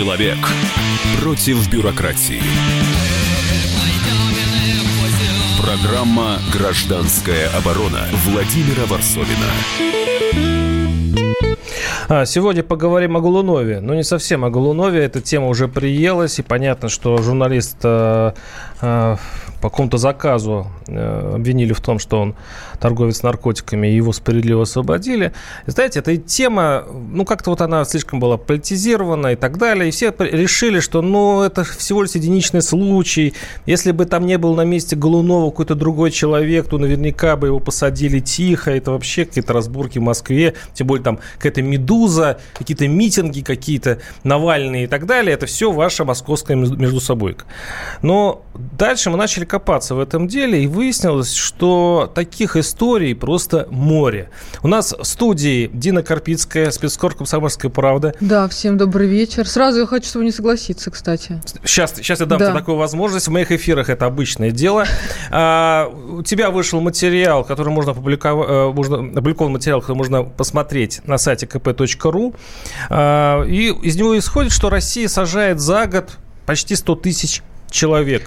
Человек против бюрократии. Программа «Гражданская оборона» Владимира Варсовина. А, сегодня поговорим о Голунове. Ну, не совсем о Голунове. Эта тема уже приелась. И понятно, что журналист э, э, по какому-то заказу э, обвинили в том, что он торговец наркотиками, и его справедливо освободили. И, знаете, эта тема, ну, как-то вот она слишком была политизирована и так далее. И все решили, что, ну, это всего лишь единичный случай. Если бы там не был на месте Голунова какой-то другой человек, то наверняка бы его посадили тихо. Это вообще какие-то разборки в Москве. Тем более там какая-то «Медуза», какие-то митинги какие-то, Навальные и так далее. Это все ваша московская между собой. Но дальше мы начали копаться в этом деле, и выяснилось, что таких историй просто море. У нас в студии Дина Карпицкая, спецкор «Комсомольская правда». Да, всем добрый вечер. Сразу я хочу с вами не согласиться, кстати. Сейчас, сейчас я дам да. тебе такую возможность. В моих эфирах это обычное дело. А, у тебя вышел материал, который можно опубликовать, э, можно, опубликован материал, который можно посмотреть на сайте kp.ru. А, и из него исходит, что Россия сажает за год почти 100 тысяч человек.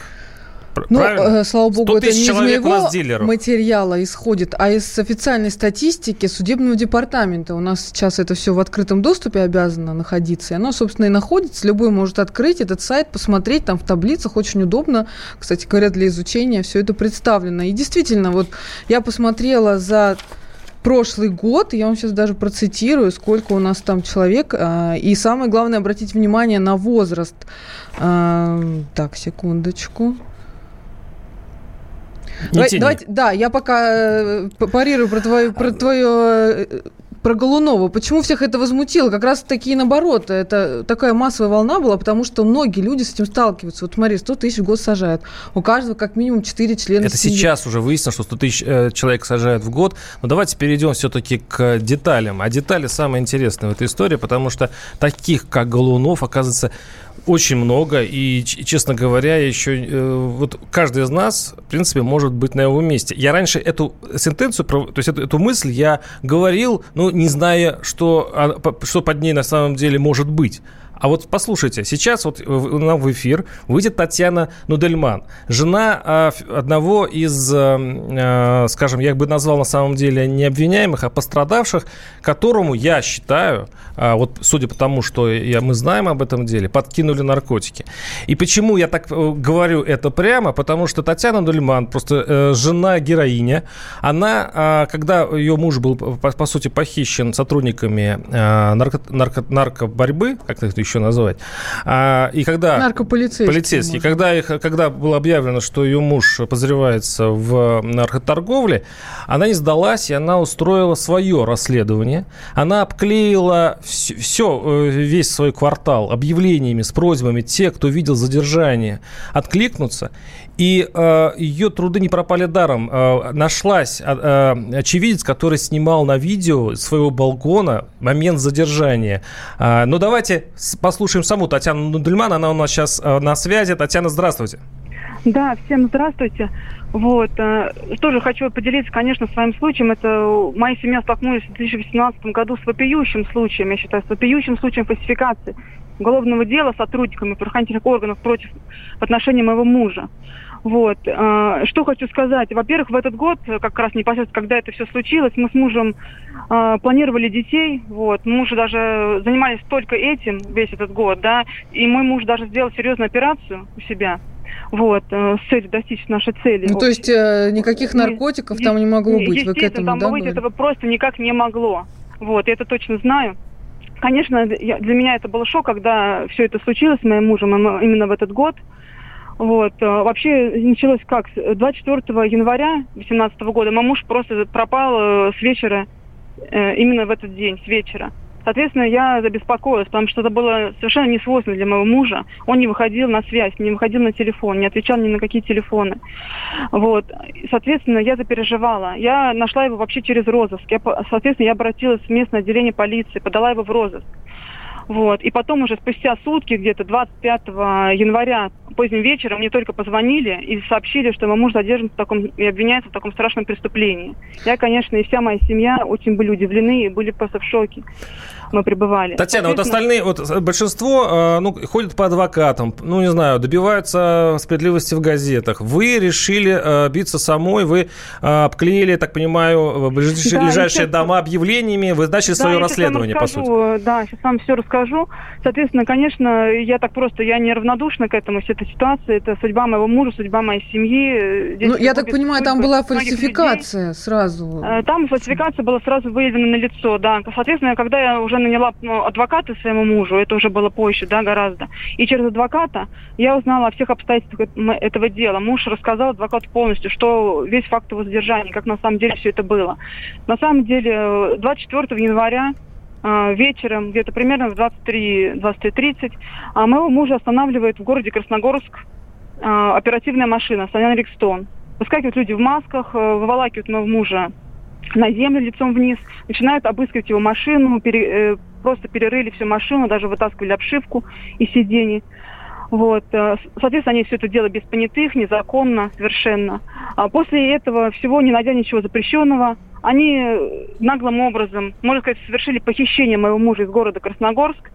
Ну, э, слава богу, это не из моего материала исходит, а из официальной статистики судебного департамента. У нас сейчас это все в открытом доступе обязано находиться. И оно, собственно, и находится. Любой может открыть этот сайт, посмотреть. Там в таблицах очень удобно, кстати говоря, для изучения все это представлено. И действительно, вот я посмотрела за прошлый год, я вам сейчас даже процитирую, сколько у нас там человек. А, и самое главное, обратить внимание на возраст. А, так, секундочку. Давай, давайте, да, я пока э, парирую про твою, про твое э, про Голунова. Почему всех это возмутило? Как раз таки наоборот. Это такая массовая волна была, потому что многие люди с этим сталкиваются. Вот смотри, 100 тысяч в год сажают. У каждого как минимум 4 члена Это семьи. сейчас уже выяснилось, что 100 тысяч э, человек сажают в год. Но давайте перейдем все-таки к деталям. А детали самые интересные в этой истории, потому что таких, как Голунов, оказывается, очень много, и, честно говоря, еще э, вот каждый из нас, в принципе, может быть на его месте. Я раньше эту сентенцию, то есть эту, эту мысль я говорил, ну, не зная, что, что под ней на самом деле может быть. А вот послушайте, сейчас вот нам в эфир выйдет Татьяна Нудельман, жена а, одного из, а, а, скажем, я бы назвал на самом деле не обвиняемых, а пострадавших, которому, я считаю, вот судя по тому, что я, мы знаем об этом деле, подкинули наркотики. И почему я так э, говорю это прямо? Потому что Татьяна Нудельман, просто э, жена героиня, она, когда ее муж был, по, сути, похищен сотрудниками нарко, нарко, наркоборьбы, как это еще назвать. А, и когда... Наркополицейские. Полицейские. Когда, их, когда было объявлено, что ее муж подозревается в наркоторговле, она не сдалась, и она устроила свое расследование. Она обклеила все, все э, весь свой квартал объявлениями с просьбами те, кто видел задержание, откликнуться. И э, ее труды не пропали даром. Э, нашлась э, э, очевидец, который снимал на видео своего балкона момент задержания. Э, но давайте послушаем саму Татьяну Нудельман. Она у нас сейчас э, на связи. Татьяна, здравствуйте. Да, всем здравствуйте. Вот. Э, тоже хочу поделиться, конечно, своим случаем. Это моя семья столкнулась в 2018 году с вопиющим случаем, я считаю, с вопиющим случаем фальсификации уголовного дела сотрудниками правоохранительных органов против в отношении моего мужа. Вот. Э, что хочу сказать. Во-первых, в этот год, как раз непосредственно, когда это все случилось, мы с мужем э, планировали детей. Вот. Мы уже даже занимались только этим весь этот год, да. И мой муж даже сделал серьезную операцию у себя. Вот, э, с целью достичь нашей цели. Ну, то есть э, никаких наркотиков там не могло быть, вы к этому, там да, быть этого просто никак не могло. Вот, я это точно знаю. Конечно, я, для меня это был шок, когда все это случилось с моим мужем именно в этот год. Вот. Э, вообще началось как? 24 января 2018 года мой муж просто пропал с вечера, именно в этот день, с вечера. Соответственно, я забеспокоилась, потому что это было совершенно не свойственно для моего мужа. Он не выходил на связь, не выходил на телефон, не отвечал ни на какие телефоны. Вот. Соответственно, я запереживала. Я нашла его вообще через розыск. Я, соответственно, я обратилась в местное отделение полиции, подала его в розыск. Вот. И потом уже спустя сутки, где-то 25 января, поздним вечером, мне только позвонили и сообщили, что мой муж задержан в таком, и обвиняется в таком страшном преступлении. Я, конечно, и вся моя семья очень были удивлены и были просто в шоке. Мы пребывали. Татьяна, вот остальные, вот большинство, ну, ходят по адвокатам, ну, не знаю, добиваются справедливости в газетах. Вы решили биться самой, вы обклеили, так понимаю, ближайшие да, дома объявлениями, вы начали да, свое расследование, по сути. Да, сейчас вам все расскажу. Соответственно, конечно, я так просто, я неравнодушна к этому, вся эта ситуация, это судьба моего мужа, судьба моей семьи. Здесь ну, я так понимаю, там была фальсификация людей. сразу. Э, там фальсификация была сразу выявлена на лицо, да. Соответственно, когда я уже наняла ну, адвоката своему мужу, это уже было позже, да, гораздо, и через адвоката я узнала о всех обстоятельствах этого дела. Муж рассказал адвокату полностью, что весь факт его задержания, как на самом деле все это было. На самом деле, 24 января э, вечером, где-то примерно в 23-23.30, а моего мужа останавливает в городе Красногорск э, оперативная машина Санян Рикстон. Выскакивают люди в масках, э, выволакивают моего мужа на землю лицом вниз, начинают обыскивать его машину, пере, просто перерыли всю машину, даже вытаскивали обшивку из сидений. Вот. Соответственно, они все это делали без понятых, незаконно совершенно. А после этого всего, не найдя ничего запрещенного, они наглым образом, можно сказать, совершили похищение моего мужа из города Красногорск.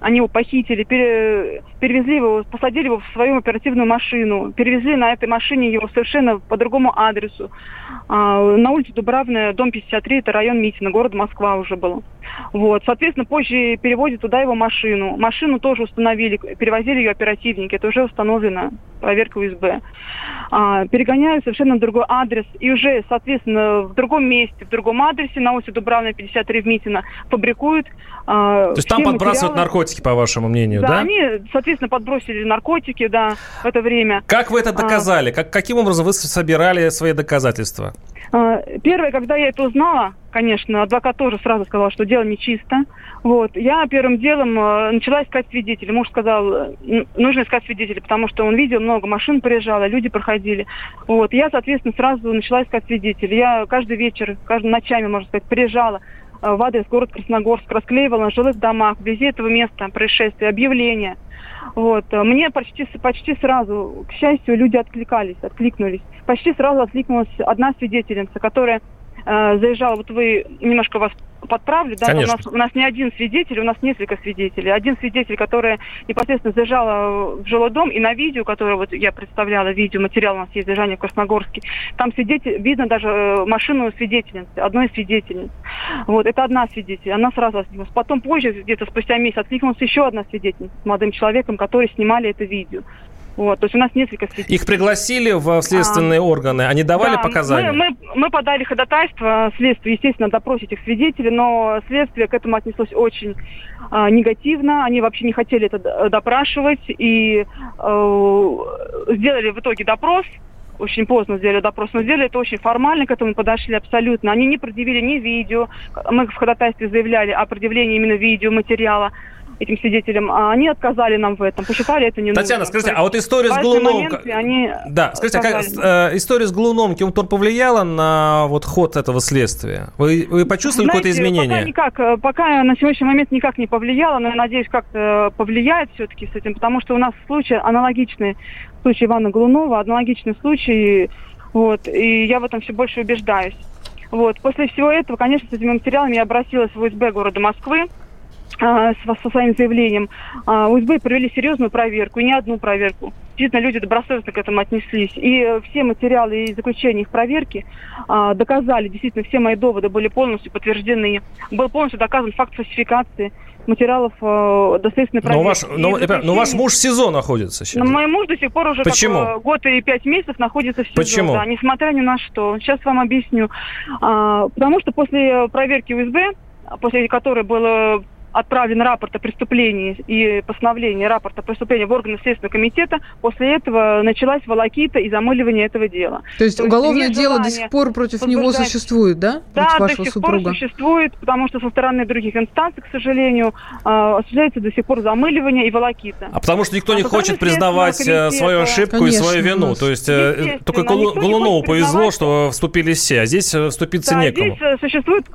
Они его похитили, пере, перевезли его, посадили его в свою оперативную машину, перевезли на этой машине его совершенно по другому адресу. А, на улице Дубравная, дом 53, это район Митина, город Москва уже был. Вот, соответственно, позже переводят туда его машину. Машину тоже установили, перевозили ее оперативники, это уже установлено, проверка УСБ. А, перегоняют совершенно на другой адрес, и уже, соответственно, в другом месте, в другом адресе, на улице Дубравная, 53 в Митино, фабрикуют а, То есть там подбрасывают материалы. Наркотики, по вашему мнению, да? Да, они, соответственно, подбросили наркотики, да, в это время. Как вы это а. доказали? А, как, каким образом вы собирали свои доказательства? А, первое, когда я это узнала, конечно, адвокат тоже сразу сказал, что дело нечисто. Вот. Я первым делом э, начала искать свидетелей. Муж сказал, нужно искать свидетелей, потому что он видел, много машин приезжало, люди проходили. Вот. Я, соответственно, сразу начала искать свидетелей. Я каждый вечер, каждый ночами, можно сказать, приезжала в адрес город Красногорск, расклеивала на жилых домах, вблизи этого места происшествия, объявления. Вот. Мне почти, почти сразу, к счастью, люди откликались, откликнулись. Почти сразу откликнулась одна свидетельница, которая э, заезжала, вот вы немножко вас подправлю, да, у нас, у нас не один свидетель, у нас несколько свидетелей. Один свидетель, который непосредственно заезжала в жилой дом, и на видео, которое вот я представляла, видео, материал у нас есть заезжание в Красногорске, там свидетель, видно даже э, машину свидетельницы, одной из свидетельниц. Вот, это одна свидетель, она сразу откликнулась. Потом позже, где-то спустя месяц, откликнулась еще одна свидетельница с молодым человеком, который снимали это видео. Вот, то есть у нас несколько свидетелей. Их пригласили в следственные а, органы, они давали да, показания? Мы, мы, мы подали ходатайство следствию, естественно, допросить их свидетелей, но следствие к этому отнеслось очень а, негативно, они вообще не хотели это допрашивать и э, сделали в итоге допрос, очень поздно сделали допрос, но сделали это очень формально, к этому подошли абсолютно. Они не предъявили ни видео, мы в ходатайстве заявляли о предъявлении именно видеоматериала, этим свидетелям, а они отказали нам в этом, посчитали это не Татьяна, нужно. скажите, а вот история с Глуном... Они да, скажите, а как, э, история с Глуном Кемтор повлияла на вот ход этого следствия? Вы, вы почувствовали какое-то изменение? Пока никак, э, пока на сегодняшний момент никак не повлияло, но я надеюсь, как-то повлияет все-таки с этим, потому что у нас случай аналогичный, случай Ивана Глунова, аналогичный случай, вот, и я в этом все больше убеждаюсь. Вот. После всего этого, конечно, с этими материалами я обратилась в УСБ города Москвы, со своим заявлением. А, УСБ провели серьезную проверку, и не одну проверку. Действительно, люди добросовестно к этому отнеслись. И все материалы и заключения их проверки а, доказали, действительно, все мои доводы были полностью подтверждены. Был полностью доказан факт фальсификации материалов э, до следственной проверки. Но ваш, но, но ваш муж в СИЗО находится сейчас. Но мой муж до сих пор уже Почему? Как, год и пять месяцев находится в СИЗО. Почему? Да, несмотря ни на что. Сейчас вам объясню. А, потому что после проверки УСБ, после которой было отправлен рапорт о преступлении и постановление рапорта о преступлении в органы Следственного комитета, после этого началась волокита и замыливание этого дела. То есть То уголовное есть дело до сих пор против него существует, да? Да, до сих супруга? пор существует, потому что со стороны других инстанций, к сожалению, а, осуществляется до сих пор замыливание и волокита. А потому что никто а не хочет признавать э, комитета, свою ошибку Конечно, и свою вину. То есть э, только Голунову повезло, что вступили все, а здесь э, вступиться да, некому. здесь существует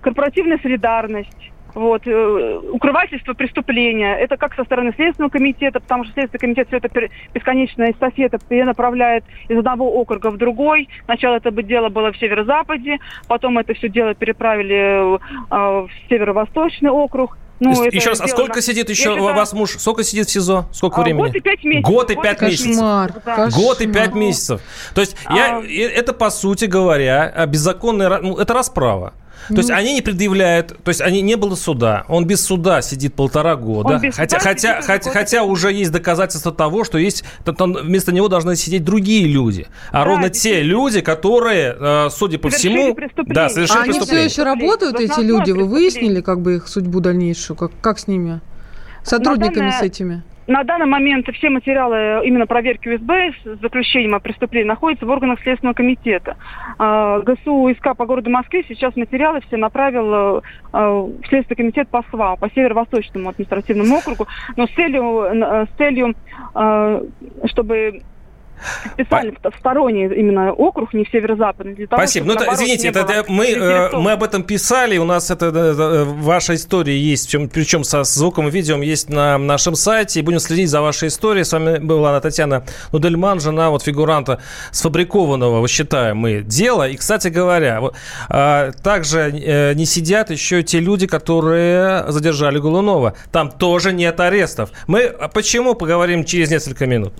корпоративная солидарность вот, э, укрывательство преступления. Это как со стороны Следственного комитета, потому что Следственный комитет все это бесконечная эстафета перенаправляет из одного округа в другой. Сначала это дело было в северо-западе, потом это все дело переправили э, в северо-восточный округ. Ну, еще раз, а сколько сидит еще у вас муж? Сколько сидит в СИЗО? Сколько а, времени? Год и пять месяцев. Год и пять месяцев. Кошмар. Да. Год и пять месяцев. То есть а... я, это, по сути говоря, беззаконная... Ну, это расправа. То есть ну. они не предъявляют, то есть они не было суда. Он без суда сидит полтора года. Хотя, хотя, хотя, хотя уже есть доказательства того, что есть вместо него должны сидеть другие люди. А да, ровно те люди, которые, э, судя по всему, да, совершили а они все еще работают, эти люди? Вы выяснили как бы их судьбу дальнейшую? Как, как с ними? Сотрудниками с этими? На данный момент все материалы именно проверки УСБ с заключением о преступлении находятся в органах Следственного комитета. А, ГСУ ИСК по городу Москве сейчас материалы все направил э, в Следственный комитет по СВА, по Северо-Восточному административному округу, но с целью, с целью чтобы специально По... сторонний именно округ, не северо-западный. Для того, Спасибо. Ну, это, извините, это, это мы, э, мы об этом писали, у нас это, это ваша история есть, причем, причем со звуком и видео есть на нашем сайте, и будем следить за вашей историей. С вами была Татьяна Нудельман, жена вот фигуранта сфабрикованного, вы считаем мы, дела. И, кстати говоря, вот, а, также э, не сидят еще те люди, которые задержали Голунова. Там тоже нет арестов. Мы а почему поговорим через несколько минут.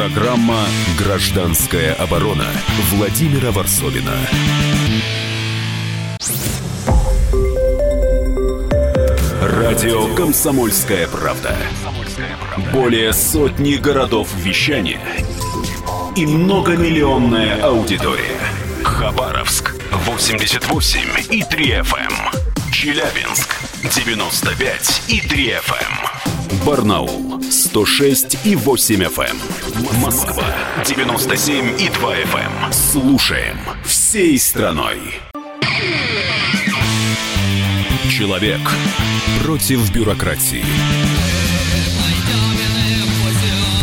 Программа «Гражданская оборона» Владимира Варсовина. Радио «Комсомольская правда». Более сотни городов вещания и многомиллионная аудитория. Хабаровск 88 и 3 FM. Челябинск 95 и 3 FM. Барнаул 106 и 8 FM. Эм. Москва 97 и 2 FM. Эм. Слушаем всей страной. Человек против бюрократии.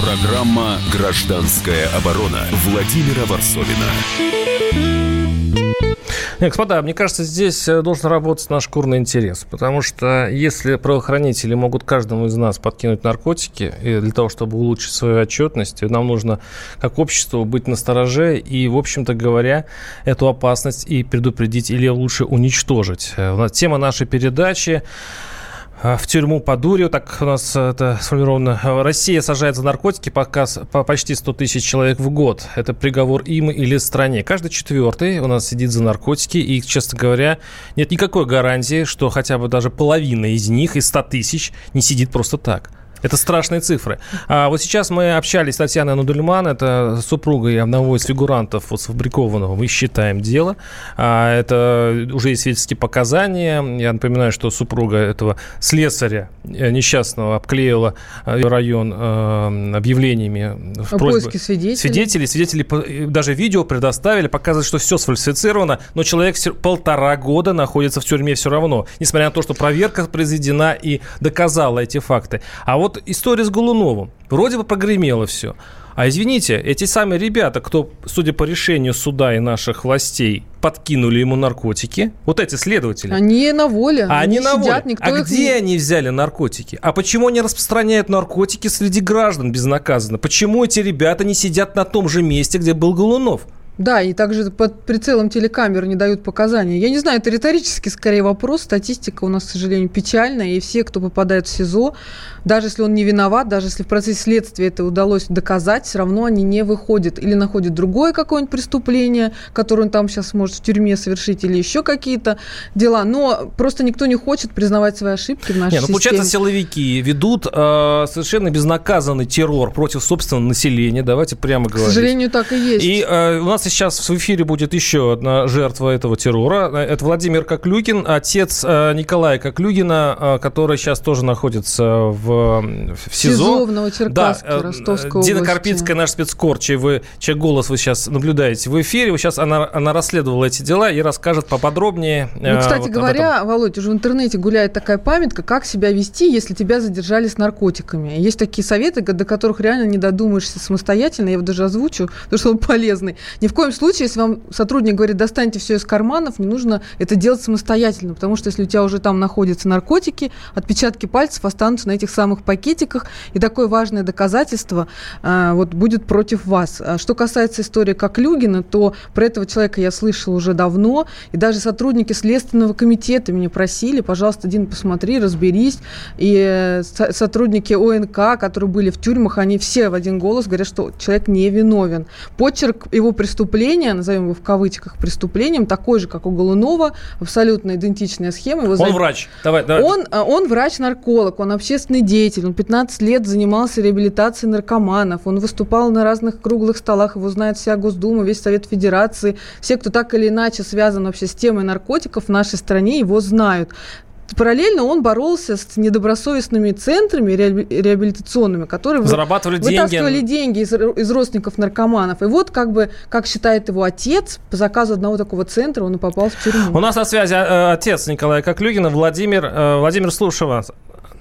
Программа «Гражданская оборона» Владимира Варсовина. Нет, господа, мне кажется, здесь э, должен работать наш курный интерес, потому что если правоохранители могут каждому из нас подкинуть наркотики и для того, чтобы улучшить свою отчетность, нам нужно как общество быть настороже и, в общем-то говоря, эту опасность и предупредить или лучше уничтожить. Э, тема нашей передачи в тюрьму по дуре, так у нас это сформировано. Россия сажает за наркотики пока по почти 100 тысяч человек в год. Это приговор им или стране. Каждый четвертый у нас сидит за наркотики, и, честно говоря, нет никакой гарантии, что хотя бы даже половина из них, из 100 тысяч, не сидит просто так. Это страшные цифры. А вот сейчас мы общались с Татьяной Нудельман, это супругой одного из фигурантов вот сфабрикованного «Мы считаем дело». А, это уже есть свидетельские показания. Я напоминаю, что супруга этого слесаря э, несчастного обклеила э, район э, объявлениями в О поиске свидетелей. Свидетелей. Свидетели даже видео предоставили, показывают, что все сфальсифицировано, но человек полтора года находится в тюрьме все равно, несмотря на то, что проверка произведена и доказала эти факты. А вот вот история с Голуновым. Вроде бы прогремело все. А извините, эти самые ребята, кто, судя по решению суда и наших властей, подкинули ему наркотики, вот эти следователи. Они на воле. А они, они на сидят, воле. Никто а их... где они взяли наркотики? А почему они распространяют наркотики среди граждан безнаказанно? Почему эти ребята не сидят на том же месте, где был Голунов? Да, и также под прицелом телекамер не дают показания. Я не знаю, это риторический скорее вопрос. Статистика у нас, к сожалению, печальная, и все, кто попадает в СИЗО, даже если он не виноват, даже если в процессе следствия это удалось доказать, все равно они не выходят. Или находят другое какое-нибудь преступление, которое он там сейчас может в тюрьме совершить, или еще какие-то дела. Но просто никто не хочет признавать свои ошибки в нашей Нет, ну, системе. Получается, силовики ведут э, совершенно безнаказанный террор против собственного населения. Давайте прямо говорить. К сожалению, так и есть. И э, у нас сейчас в эфире будет еще одна жертва этого террора. Это Владимир Коклюгин, отец э, Николая Коклюгина, э, который сейчас тоже находится в, в СИЗО. СИЗО в Новочеркасске, да, Ростовской Дина области. Карпинская, наш спецкор, чей, вы, чей голос вы сейчас наблюдаете в эфире. Вы сейчас она, она расследовала эти дела и расскажет поподробнее. Ну, кстати вот говоря, Володь, уже в интернете гуляет такая памятка, как себя вести, если тебя задержали с наркотиками. Есть такие советы, до которых реально не додумаешься самостоятельно. Я его даже озвучу, потому что он полезный. Ни в коем случае, если вам сотрудник говорит, достаньте все из карманов, не нужно это делать самостоятельно, потому что если у тебя уже там находятся наркотики, отпечатки пальцев останутся на этих самых пакетиках, и такое важное доказательство а, вот будет против вас. А что касается истории Коклюгина, то про этого человека я слышала уже давно, и даже сотрудники Следственного комитета меня просили, пожалуйста, Дин, посмотри, разберись, и э, сотрудники ОНК, которые были в тюрьмах, они все в один голос говорят, что человек не виновен. Почерк его преступления, назовем его в кавычках преступлением, такой же, как у Голунова, абсолютно идентичная схема. Его он за... врач. Давай, давай. Он, а, он врач-нарколог, он общественный деятель, он 15 лет занимался реабилитацией наркоманов, он выступал на разных круглых столах, его знает вся Госдума, весь Совет Федерации, все, кто так или иначе связан вообще с темой наркотиков в нашей стране, его знают параллельно он боролся с недобросовестными центрами реабилитационными, которые зарабатывали вытаскивали деньги, деньги из, из родственников наркоманов. И вот как бы, как считает его отец, по заказу одного такого центра он и попал в тюрьму. У нас на связи э, отец Николая Коклюгина, Владимир. Э, Владимир, слушаю вас.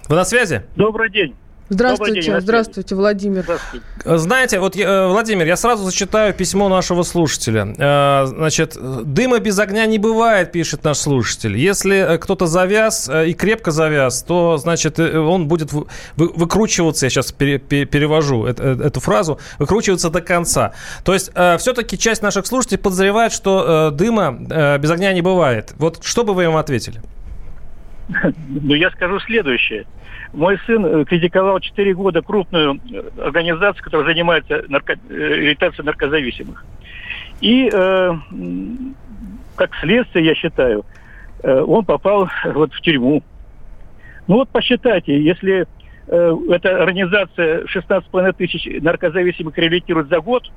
Вы на связи? Добрый день. Здравствуйте, день, здравствуйте, Владимир. Здравствуйте. Знаете, вот, э, Владимир, я сразу зачитаю письмо нашего слушателя. Э, значит, дыма без огня не бывает, пишет наш слушатель. Если э, кто-то завяз и крепко завяз, то, значит, он будет выкручиваться, я сейчас перевожу эту фразу, выкручиваться до конца. То есть, все-таки часть наших слушателей подозревает, что дыма без огня не бывает. Вот что бы вы им ответили? Ну, я скажу следующее. Мой сын э, критиковал 4 года крупную э, организацию, которая занимается нарко... Э, реабилитацией наркозависимых. И э, как следствие, я считаю, э, он попал вот в тюрьму. Ну вот посчитайте, если э, эта организация 16,5 тысяч наркозависимых реабилитирует за год,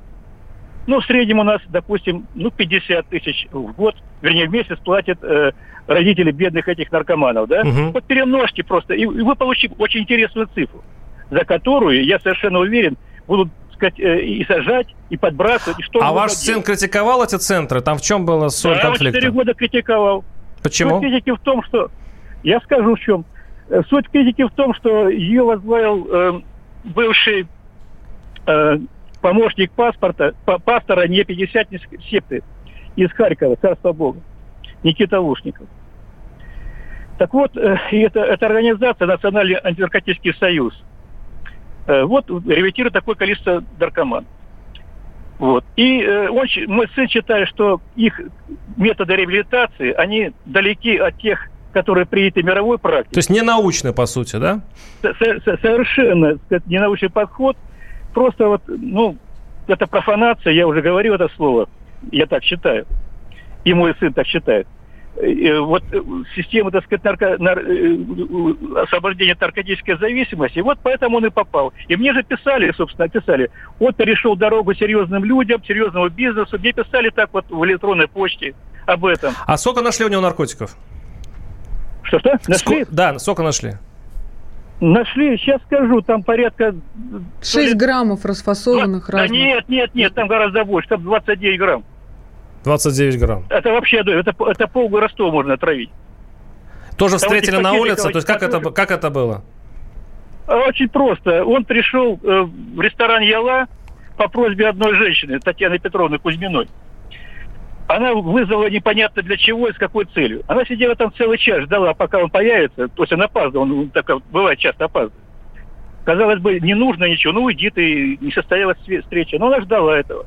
ну, в среднем у нас, допустим, ну, 50 тысяч в год, вернее, в месяц платят э, родители бедных этих наркоманов, да? Угу. Вот перемножьте просто, и, и вы получите очень интересную цифру, за которую, я совершенно уверен, будут сказать, э, и сажать, и подбрасывать, и что А ваш сын критиковал эти центры? Там в чем было соль да, конфликта? он 4 года критиковал. Почему? Суть критики в том, что... Я скажу в чем. Э, суть критики в том, что ее возглавил э, бывший э, помощник паспорта, пастора не 50 секты из Харькова, царство Бога, Никита Лушников. Так вот, э, и это, эта организация, Национальный антинаркотический союз, э, вот ревитирует такое количество наркоман. Вот. И э, он, мой сын считает, что их методы реабилитации, они далеки от тех, которые приняты мировой практикой. То есть не научный, по сути, да? Совершенно сказать, ненаучный подход. Просто вот, ну, это профанация, я уже говорил это слово, я так считаю. И мой сын так считает. Э, вот э, система, так сказать, нарко, нар, э, освобождения от наркотической зависимости, вот поэтому он и попал. И мне же писали, собственно, писали, вот перешел дорогу серьезным людям, серьезному бизнесу, мне писали так вот в электронной почте об этом. А сколько нашли у него наркотиков? Что-что? Нашли? Ск... Да, сколько нашли? Нашли, сейчас скажу, там порядка... 6 граммов расфасованных 20, разных. Да нет, нет, нет, там гораздо больше, там 29 грамм. 29 грамм. Это вообще, это, это пол Ростова можно отравить. Тоже Того встретили на улице? То есть как это, как это было? Очень просто. Он пришел э, в ресторан Яла по просьбе одной женщины, Татьяны Петровны Кузьминой. Она вызвала непонятно для чего и с какой целью. Она сидела там целый час, ждала, пока он появится. То есть он опаздывал, он так, бывает часто опаздывает. Казалось бы, не нужно ничего, ну уйди ты, не состоялась встреча. Но она ждала этого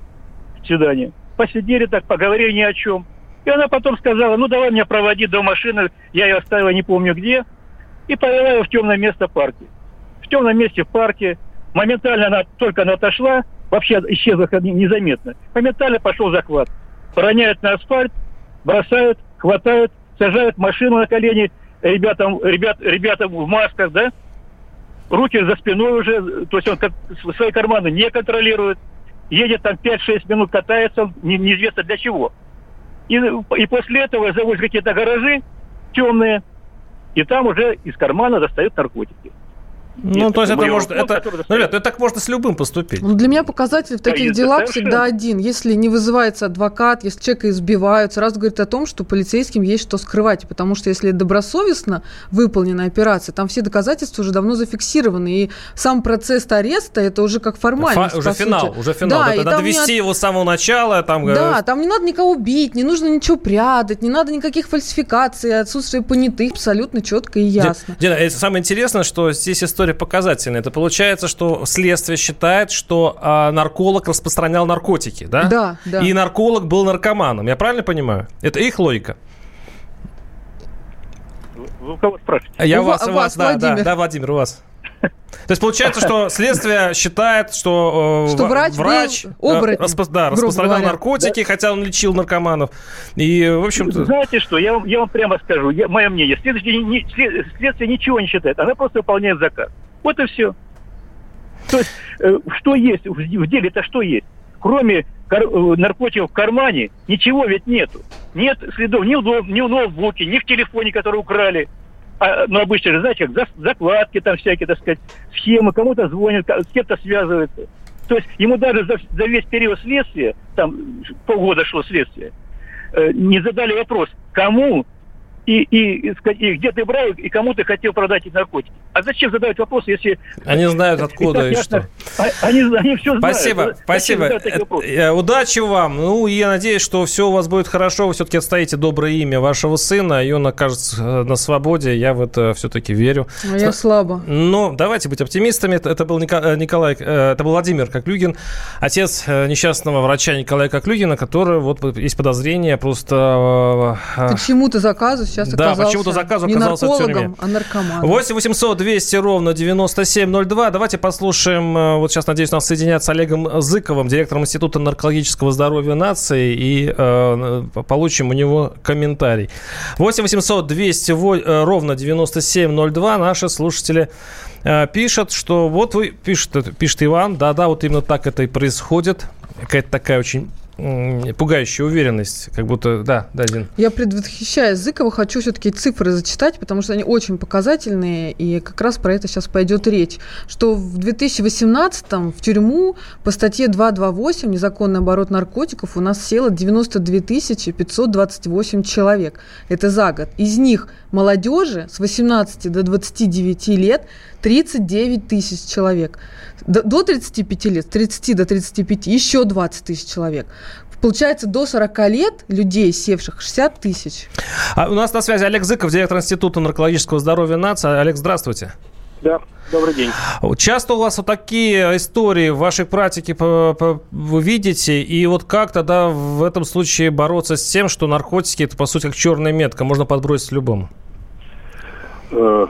свидания посидели так, поговорили ни о чем. И она потом сказала, ну давай меня проводи до машины, я ее оставила не помню где, и повела ее в темное место парке. В темном месте в парке, моментально она, только она отошла, вообще исчезла незаметно, моментально пошел захват. Роняют на асфальт, бросают, хватают, сажают машину на колени, ребятам, ребят, ребята в масках, да, руки за спиной уже, то есть он как свои карманы не контролирует, едет там 5-6 минут, катается, не, неизвестно для чего. И, и после этого завозят какие-то гаражи темные, и там уже из кармана достают наркотики. Ну, то есть это может... Это, ну, ребят, это так можно с любым поступить. Ну, для меня показатель в таких да, делах всегда один. Если не вызывается адвокат, если человека избивают, сразу говорит о том, что полицейским есть что скрывать. Потому что если добросовестно выполнена операция, там все доказательства уже давно зафиксированы. И сам процесс ареста, это уже как формальность, Фа- Уже финал, сути. уже финал. Да, это надо вести не... его с самого начала. Там... Да, там не надо никого бить, не нужно ничего прятать, не надо никаких фальсификаций, отсутствие понятых, абсолютно четко и ясно. Дина, это самое интересное, что здесь история показательная. Это получается, что следствие считает, что а, нарколог распространял наркотики, да? Да, да. И нарколог был наркоманом. Я правильно понимаю? Это их логика. Вы у кого спрашиваете? Я у вас, у вас, да, Владимир. да, да, Владимир, у вас. То есть получается, что следствие считает, что, э, что врач, врач был э, оборотень, распро- да, распространял говоря. наркотики, да. хотя он лечил наркоманов. И, в общем-то... Знаете что, я вам, я вам прямо скажу, я, мое мнение, следствие, не, следствие ничего не считает, она просто выполняет заказ. Вот и все. То есть, э, что есть в, в деле-то что есть? Кроме кар- э, наркотиков в кармане, ничего ведь нету. Нет следов ни в, ни в ноутбуке, ни в телефоне, который украли. А, ну, обычно же, знаете, как закладки там всякие, так сказать, схемы, кому-то звонят, с кем-то связываются. То есть ему даже за, за весь период следствия, там полгода шло следствие, э, не задали вопрос, кому и, и, и где ты брал, и кому ты хотел продать эти наркотики. А зачем задавать вопрос, если... Они знают откуда и, и что. А, они, они все спасибо, знают. Спасибо, спасибо. Э, удачи вам. Ну, я надеюсь, что все у вас будет хорошо. Вы все-таки отстоите доброе имя вашего сына, и он окажется э, на свободе. Я в это все-таки верю. А я слабо. Но давайте быть оптимистами. Это был э, Николай, это был Владимир Коклюгин, отец несчастного врача Николая Коклюгина, который, вот есть подозрение, просто... Почему-то заказываешь сейчас да, почему-то заказ оказался в тюрьме. а наркоманом. 8 800 200 ровно 9702. Давайте послушаем, э, вот сейчас, надеюсь, нас соединят с Олегом Зыковым, директором Института наркологического здоровья нации, и э, получим у него комментарий. 8 800 200 э, ровно 9702. Наши слушатели э, пишут, что вот вы, пишет, пишет Иван, да-да, вот именно так это и происходит. Какая-то такая очень пугающая уверенность, как будто, да, да, Дин. Я предвосхищая Зыкова, хочу все-таки цифры зачитать, потому что они очень показательные, и как раз про это сейчас пойдет речь, что в 2018-м в тюрьму по статье 228 «Незаконный оборот наркотиков» у нас село 92 528 человек. Это за год. Из них молодежи с 18 до 29 лет 39 тысяч человек. До 35 лет, с 30 до 35 еще 20 тысяч человек. Получается, до 40 лет людей, севших, 60 тысяч. А у нас на связи Олег Зыков, директор Института наркологического здоровья нации. Олег, здравствуйте. Да, добрый день. Часто у вас вот такие истории в вашей практике вы видите, и вот как тогда в этом случае бороться с тем, что наркотики это по сути как черная метка, можно подбросить любому? Э,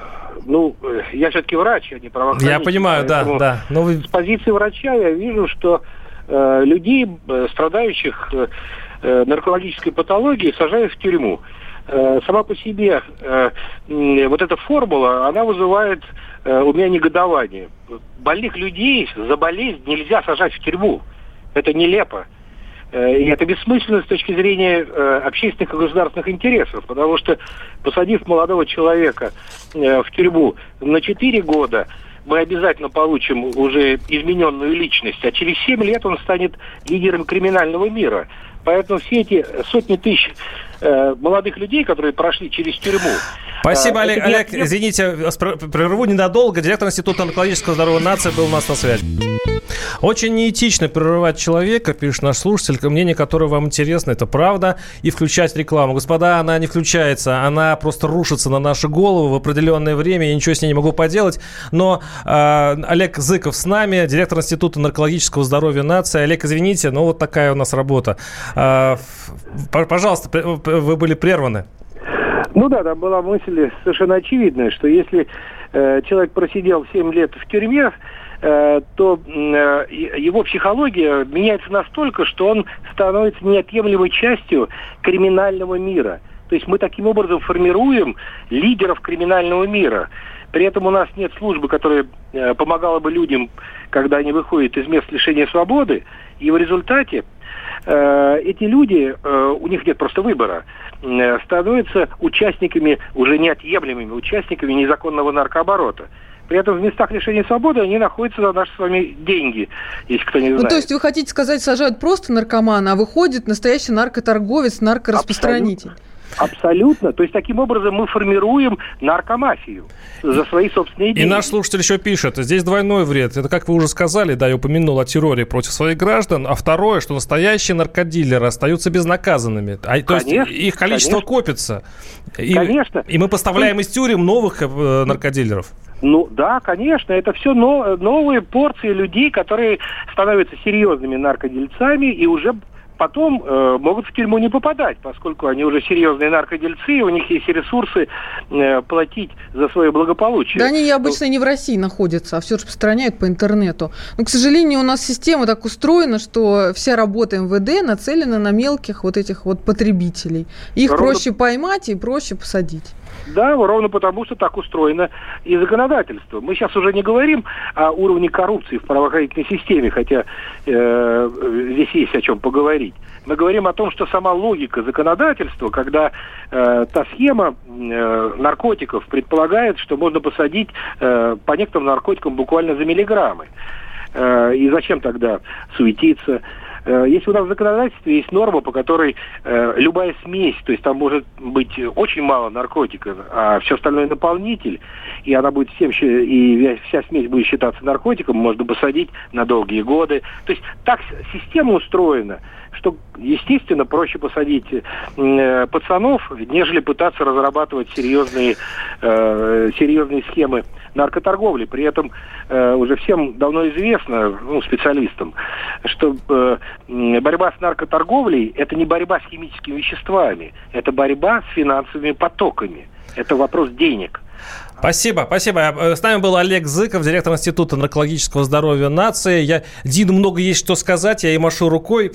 ну, я все-таки врач, а не правоохранитель. Я понимаю, да, да. Но вы... С позиции врача я вижу, что э, людей, э, страдающих э, наркологической патологией, сажают в тюрьму. Сама по себе вот эта формула, она вызывает у меня негодование. Больных людей за болезнь нельзя сажать в тюрьму. Это нелепо. И это бессмысленно с точки зрения общественных и государственных интересов, потому что посадив молодого человека в тюрьму на 4 года, мы обязательно получим уже измененную личность, а через 7 лет он станет лидером криминального мира. Поэтому все эти сотни тысяч э, молодых людей, которые прошли через тюрьму. Спасибо, э, Олег. Олег, извините, прерву ненадолго. Директор Института онкологического здоровья нации был у нас на связи. Очень неэтично прерывать человека, пишет наш слушатель, мнение которого вам интересно, это правда, и включать рекламу. Господа, она не включается, она просто рушится на наши головы в определенное время, я ничего с ней не могу поделать. Но э, Олег Зыков с нами, директор Института наркологического здоровья нации. Олег, извините, но вот такая у нас работа. Э, пожалуйста, вы были прерваны. Ну да, там была мысль совершенно очевидная, что если э, человек просидел 7 лет в тюрьме, Э, то э, его психология меняется настолько, что он становится неотъемлемой частью криминального мира. То есть мы таким образом формируем лидеров криминального мира. При этом у нас нет службы, которая э, помогала бы людям, когда они выходят из мест лишения свободы. И в результате эти люди, у них нет просто выбора, становятся участниками, уже неотъемлемыми участниками незаконного наркооборота. При этом в местах лишения свободы они находятся за наши с вами деньги, если кто не знает. Ну, то есть вы хотите сказать, сажают просто наркомана, а выходит настоящий наркоторговец, наркораспространитель? Абсолютно. Абсолютно. То есть таким образом мы формируем наркомафию за свои собственные деньги. И наш слушатель еще пишет, здесь двойной вред. Это, как вы уже сказали, да, я упомянул о терроре против своих граждан. А второе, что настоящие наркодилеры остаются безнаказанными. А, то конечно, есть их количество конечно. копится. И, конечно. И мы поставляем из тюрем новых э, наркодилеров. Ну да, конечно, это все новые порции людей, которые становятся серьезными наркодельцами и уже потом э, могут в тюрьму не попадать, поскольку они уже серьезные наркодельцы, и у них есть ресурсы э, платить за свое благополучие. Да они обычно не в России находятся, а все распространяют по интернету. Но, к сожалению, у нас система так устроена, что вся работа МВД нацелена на мелких вот этих вот потребителей. Их Ровно... проще поймать и проще посадить. Да, ровно потому, что так устроено и законодательство. Мы сейчас уже не говорим о уровне коррупции в правоохранительной системе, хотя э, здесь есть о чем поговорить. Мы говорим о том, что сама логика законодательства, когда э, та схема э, наркотиков предполагает, что можно посадить э, по некоторым наркотикам буквально за миллиграммы. Э, и зачем тогда суетиться? Э, если у нас в законодательстве есть норма, по которой э, любая смесь, то есть там может быть очень мало наркотика, а все остальное наполнитель, и она будет всем, и вся смесь будет считаться наркотиком, можно посадить на долгие годы. То есть так система устроена, что, естественно, проще посадить э, пацанов, нежели пытаться разрабатывать серьезные, э, серьезные схемы наркоторговли. При этом э, уже всем давно известно, ну, специалистам, что э, борьба с наркоторговлей – это не борьба с химическими веществами, это борьба с финансовыми потоками. Это вопрос денег. Спасибо, спасибо. Э, с нами был Олег Зыков, директор Института наркологического здоровья нации. Я, Дину много есть что сказать, я и машу рукой.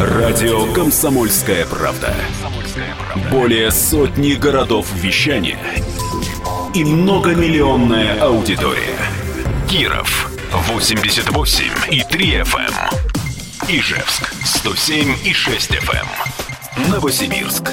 Радио «Комсомольская правда». Более сотни городов вещания и многомиллионная аудитория. Киров 88 и 3 FM. Эм. Ижевск 107 и 6 FM. Эм. Новосибирск